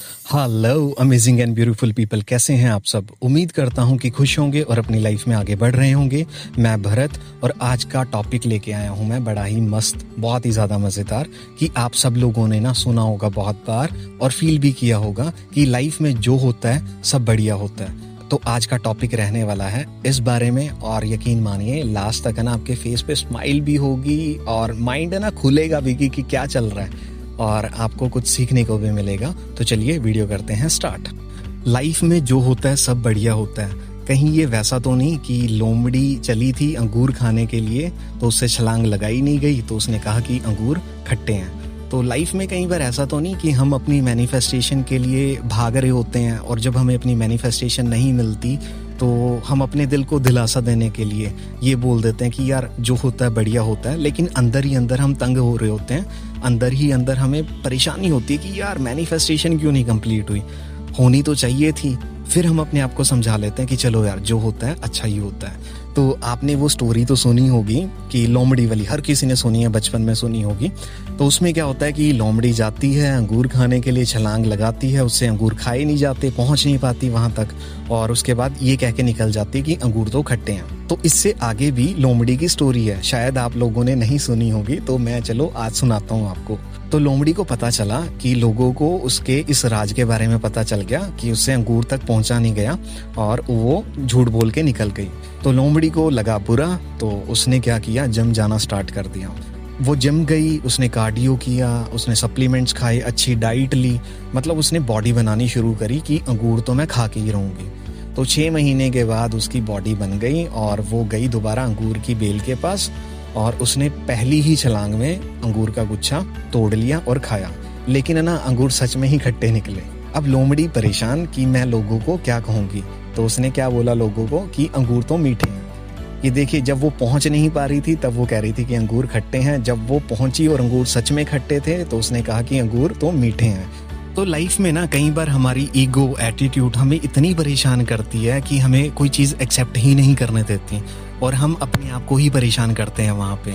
Hello amazing and beautiful people कैसे हैं आप सब? उम्मीद करता हूँ कि खुश होंगे और अपनी लाइफ में आगे बढ़ रहे होंगे। मैं भरत और आज का टॉपिक लेके आया हूँ मैं। बड़ा ही मस्त बहुत ही ज़्यादा मज़ेदार कि आप सब लोगों ने ना सुना होगा बहुत बार और फील भी किया होगा कि लाइफ में जो होता है सब बढ़िया होता है। तो आज का टॉपिक रहने वाला है इस बारे में और यकीन मानिए लास्ट तक है ना आपके फेस पे स्माइल भी होगी और माइंड है ना खुलेगा भी कि, कि क्या चल रहा है। और आपको कुछ सीखने को भी मिलेगा। तो चलिए वीडियो करते हैं स्टार्ट। लाइफ में जो होता है, सब बढ़िया होता है। कहीं ये वैसा तो नहीं कि लोमड़ी चली थी अंगूर खाने के लिए तो उससे छलांग लगाई नहीं गई तो उसने कहा कि अंगूर खट्टे हैं। तो लाइफ में कई बार ऐसा तो नहीं कि हम अपनी मैनिफेस्टेशन के लिए भाग रहे होते हैं, और जब हमें अपनी मैनिफेस्टेशन नहीं मिलती तो हम अपने दिल को दिलासा देने के लिए ये बोल देते हैं कि यार, जो होता है बढ़िया होता है, लेकिन अंदर ही अंदर हम तंग हो रहे होते हैं। अंदर ही अंदर हमें परेशानी होती है कि यार मैनिफेस्टेशन क्यों नहीं कंप्लीट हुई? होनी तो चाहिए थी। फिर हम अपने आप को समझा लेते हैं कि चलो यार, जो होता है अच्छा ही होता है। तो आपने वो स्टोरी तो सुनी होगी कि लोमड़ी वाली, हर किसी ने सुनी है, बचपन में सुनी होगी। तो उसमें क्या होता है कि लोमड़ी जाती है, अंगूर खाने के लिए छलांग लगाती है, उससे अंगूर खाए नहीं जाते, पहुँच नहीं पाती वहाँ तक। और उसके बाद ये कह के निकल जाती है कि अंगूर तो खट्टे हैं। तो इससे आगे भी लोमड़ी की स्टोरी है। शायद आप लोगों ने नहीं सुनी होगी तो मैं चलो आज सुनाता हूँ आपको। तो लोमड़ी को पता चला कि लोगों को उसके इस राज के बारे में पता चल गया कि उससे अंगूर तक पहुँचा नहीं गया और वो झूठ बोल के निकल गई। तो लोमड़ी को लगा बुरा तो उसने क्या किया? जम जाना स्टार्ट कर दिया। वो जम गई, उसने कार्डियो किया, उसने सप्लीमेंट्स खाए, अच्छी डाइट ली। मतलब उसने बॉडी बनानी शुरू करी कि अंगूर तो मैं खा के ही रहूँगी। तो छः महीने के बाद उसकी बॉडी बन गई और वो गई दोबारा अंगूर की बेल के पास और उसने पहली ही छलांग में अंगूर का गुच्छा तोड़ लिया और खाया। लेकिन है ना, अंगूर सच में ही खट्टे निकले। अब लोमड़ी परेशान कि मैं लोगों को क्या कहूँगी? तो उसने क्या बोला लोगों को कि अंगूर तो मीठे हैं। ये देखिए, जब वो पहुँच नहीं पा रही थी, तब वो कह रही थी कि अंगूर खट्टे हैं। जब वो पहुँची और अंगूर सच में खट्टे थे तो उसने कहा कि अंगूर तो मीठे हैं। तो लाइफ में ना कई बार हमारी ईगो एटीट्यूड हमें इतनी परेशान करती है कि हमें कोई चीज़ एक्सेप्ट ही नहीं करने देती। और हम अपने आप को ही परेशान करते हैं वहाँ पे।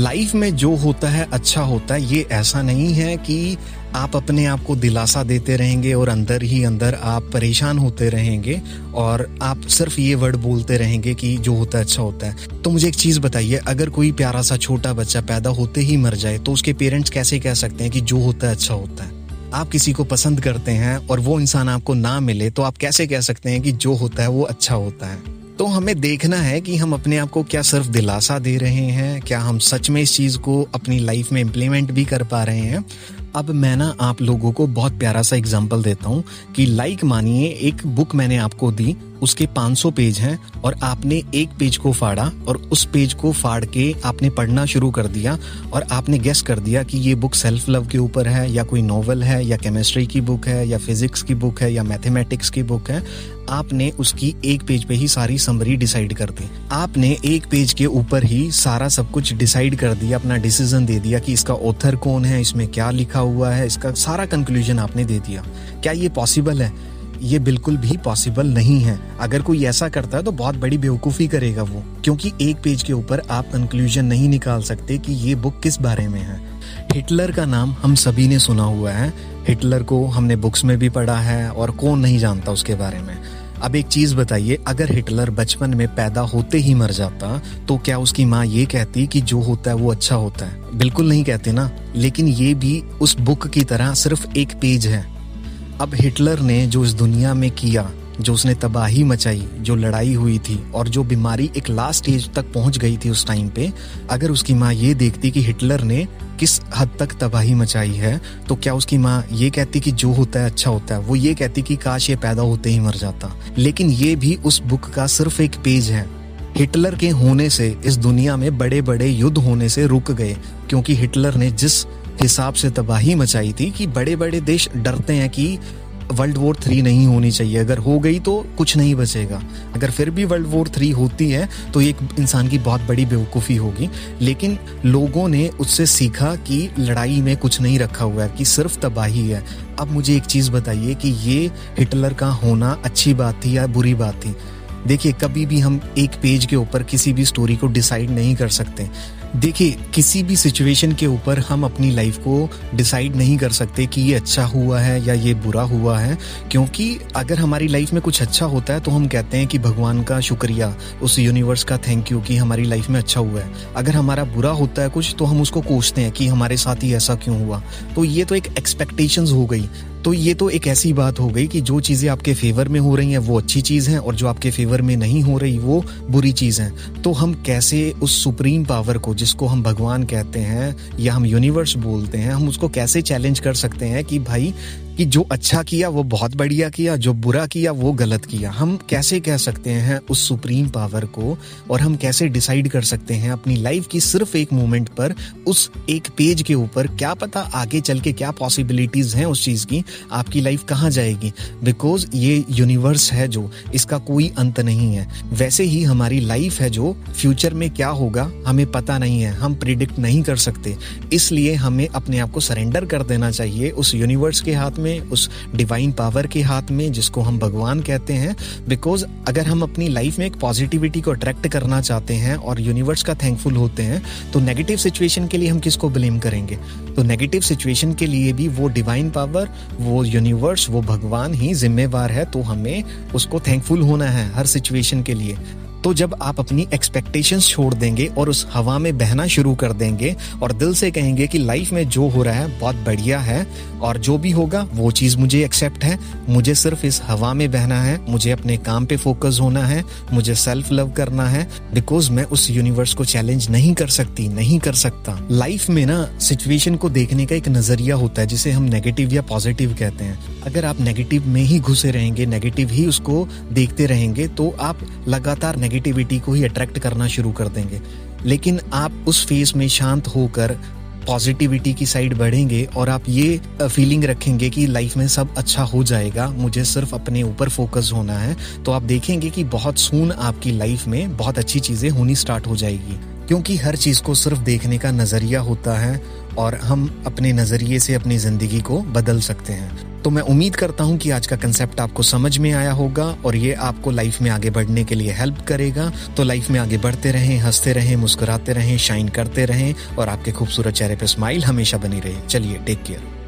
लाइफ में जो होता है अच्छा होता है, ये ऐसा नहीं है कि आप अपने आप को दिलासा देते रहेंगे और अंदर ही अंदर आप परेशान होते रहेंगे और आप सिर्फ़ ये वर्ड बोलते रहेंगे कि जो होता है अच्छा होता है। तो मुझे एक चीज़ बताइए, अगर कोई प्यारा सा छोटा बच्चा पैदा होते ही मर जाए तो उसके पेरेंट्स कैसे कह सकते हैं कि जो होता है अच्छा होता है? आप किसी को पसंद करते हैं और वो इंसान आपको ना मिले तो आप कैसे कह सकते हैं कि जो होता है वो अच्छा होता है? तो हमें देखना है कि हम अपने आप को क्या सिर्फ़ दिलासा दे रहे हैं, क्या हम सच में इस चीज़ को अपनी लाइफ में इम्प्लीमेंट भी कर पा रहे हैं? अब मैं ना आप लोगों को बहुत प्यारा सा एग्ज़ाम्पल देता हूँ कि लाइक मानिए, एक बुक मैंने आपको दी उसके 500 पेज हैं और आपने एक पेज को फाड़ा और उस पेज को फाड़ के आपने पढ़ना शुरू कर दिया और आपने गेस कर दिया कि ये बुक सेल्फ लव के ऊपर है या कोई नॉवल है या केमिस्ट्री की बुक है या फिजिक्स की बुक है या मैथमेटिक्स की बुक है, आपने उसकी एक पेज पे ही सारी समरी डिसाइड कर दी। आपने एक पेज के ऊपर ही सारा सब कुछ डिसाइड कर दिया, अपना डिसीज़न दे दिया कि इसका ऑथर कौन है, इसमें क्या लिखा हुआ है, इसका सारा कंक्लूजन आपने दे दिया। क्या ये पॉसिबल है? ये बिल्कुल भी पॉसिबल नहीं है। अगर कोई ऐसा करता है तो बहुत बड़ी बेवकूफ़ी करेगा वो, क्योंकि एक पेज के ऊपर आप कंक्लूजन नहीं निकाल सकते कि ये बुक किस बारे में है। हिटलर का नाम हम सभी ने सुना हुआ है। हिटलर को हमने बुक्स में भी पढ़ा है, और कौन नहीं जानता उसके बारे में। अब एक चीज़ बताइए, अगर हिटलर बचपन में पैदा होते ही मर जाता तो क्या उसकी माँ ये कहती कि जो होता है वो अच्छा होता है? बिल्कुल नहीं कहते ना। लेकिन ये भी उस बुक की तरह सिर्फ़ एक पेज है। अब हिटलर ने जो इस दुनिया में किया, जो उसने तबाही मचाई, जो लड़ाई हुई थी और जो बीमारी एक लास्ट स्टेज तक पहुँच गई थी उस टाइम पे, अगर उसकी माँ ये देखती कि हिटलर ने किस हद तक तबाही मचाई है तो क्या उसकी माँ ये कहती कि जो होता है अच्छा होता है? वो ये कहती कि काश ये पैदा होते ही मर जाता। लेकिन ये भी उस बुक का सिर्फ़ एक पेज है। हिटलर के होने से इस दुनिया में बड़े बड़े युद्ध होने से रुक गए, क्योंकि हिटलर ने जिस हिसाब से तबाही मचाई थी कि बड़े बड़े देश डरते हैं कि वर्ल्ड वॉर थ्री नहीं होनी चाहिए। अगर हो गई तो कुछ नहीं बचेगा। अगर फिर भी वर्ल्ड वॉर थ्री होती है तो एक इंसान की बहुत बड़ी बेवकूफ़ी होगी। लेकिन लोगों ने उससे सीखा कि लड़ाई में कुछ नहीं रखा हुआ है, कि सिर्फ़ तबाही है। अब मुझे एक चीज़ बताइए कि ये हिटलर का होना अच्छी बात थी या बुरी बात थी? देखिए, कभी भी हम एक पेज के ऊपर किसी भी स्टोरी को डिसाइड नहीं कर सकते। देखिए, किसी भी सिचुएशन के ऊपर हम अपनी लाइफ को डिसाइड नहीं कर सकते कि ये अच्छा हुआ है या ये बुरा हुआ है, क्योंकि अगर हमारी लाइफ में कुछ अच्छा होता है तो हम कहते हैं कि भगवान का शुक्रिया, उस यूनिवर्स का थैंक यू कि हमारी लाइफ में अच्छा हुआ है। अगर हमारा बुरा होता है कुछ तो हम उसको कोसते हैं कि हमारे साथ ही ऐसा क्यों हुआ। तो ये तो एक एक्सपेक्टेशंस हो गई। तो ये तो एक ऐसी बात हो गई कि जो चीज़ें आपके फेवर में हो रही हैं, वो अच्छी चीज़ हैं और जो आपके फेवर में नहीं हो रही, वो बुरी चीज़ हैं। तो हम कैसे उस सुप्रीम पावर को, जिसको हम भगवान कहते हैं या हम यूनिवर्स बोलते हैं, हम उसको कैसे चैलेंज कर सकते हैं कि भाई कि जो अच्छा किया, वो बहुत बढ़िया किया, जो बुरा किया, वो गलत किया। हम कैसे कह सकते हैं उस सुप्रीम पावर को और हम कैसे डिसाइड कर सकते हैं अपनी लाइफ की सिर्फ़ एक मोमेंट पर उस एक पेज के ऊपर क्या पता आगे चल के क्या पॉसिबिलिटीज हैं उस चीज़ की, आपकी लाइफ कहाँ जाएगी? बिकॉज़ ये यूनिवर्स है जो, इसका कोई अंत नहीं है। वैसे ही हमारी लाइफ है जो फ्यूचर में क्या होगा, हमें पता नहीं है, हम प्रिडिक्ट नहीं कर सकते। इसलिए हमें अपने आप को सरेंडर कर देना चाहिए उस यूनिवर्स के हाथ में। उस डिवाइन पावर के हाथ में, जिसको हम भगवान कहते हैं बिकॉज़ अगर हम अपनी लाइफ में एक पॉजिटिविटी को अट्रैक्ट करना चाहते हैं और यूनिवर्स का थैंकफुल होते हैं तो नेगेटिव सिचुएशन के लिए हम किसको ब्लेम करेंगे? तो नेगेटिव सिचुएशन के लिए भी वो डिवाइन पावर वो यूनिवर्स वो भगवान ही जिम्मेवार है तो हमें उसको थैंकफुल होना है, हर सिचुएशन के लिए। तो जब आप अपनी एक्सपेक्टेशंस छोड़ देंगे और उस हवा में बहना शुरू कर देंगे और दिल से कहेंगे कि लाइफ में जो हो रहा है, बहुत बढ़िया है और जो भी होगा, वो चीज़ मुझे एक्सेप्ट है। मुझे सिर्फ़ इस हवा में बहना है, मुझे अपने काम पे फोकस होना है, मुझे सेल्फ लव करना है बिकॉज़ मैं उस यूनिवर्स को चैलेंज नहीं कर सकती, नहीं कर सकता। लाइफ में ना सिचुएशन को देखने का एक नज़रिया होता है, जिसे हम नेगेटिव या पॉजिटिव कहते हैं। अगर आप नेगेटिव में ही घुसे रहेंगे नेगेटिव ही उसको देखते रहेंगे तो आप लगातार नेगेटिविटी को ही अट्रैक्ट करना शुरू कर देंगे। लेकिन आप उस फ़ेज़ में शांत होकर पॉजिटिविटी की साइड बढ़ेंगे और आप ये फीलिंग रखेंगे कि लाइफ में सब अच्छा हो जाएगा, मुझे सिर्फ़ अपने ऊपर फोकस होना है तो आप देखेंगे कि बहुत सून आपकी लाइफ में बहुत अच्छी चीज़ें होनी स्टार्ट हो जाएगी। क्योंकि हर चीज़ को सिर्फ़ देखने का नज़रिया होता है और हम अपने नज़रिए से अपनी ज़िंदगी को बदल सकते हैं। तो मैं उम्मीद करता हूँ कि आज का कंसेप्ट आपको समझ में आया होगा और ये आपको लाइफ में आगे बढ़ने के लिए हेल्प करेगा। तो लाइफ में आगे बढ़ते रहें, हँसते रहें, मुस्कुराते रहें शाइन करते रहें और आपके खूबसूरत चेहरे पर स्माइल हमेशा बनी रहे। चलिए टेक केयर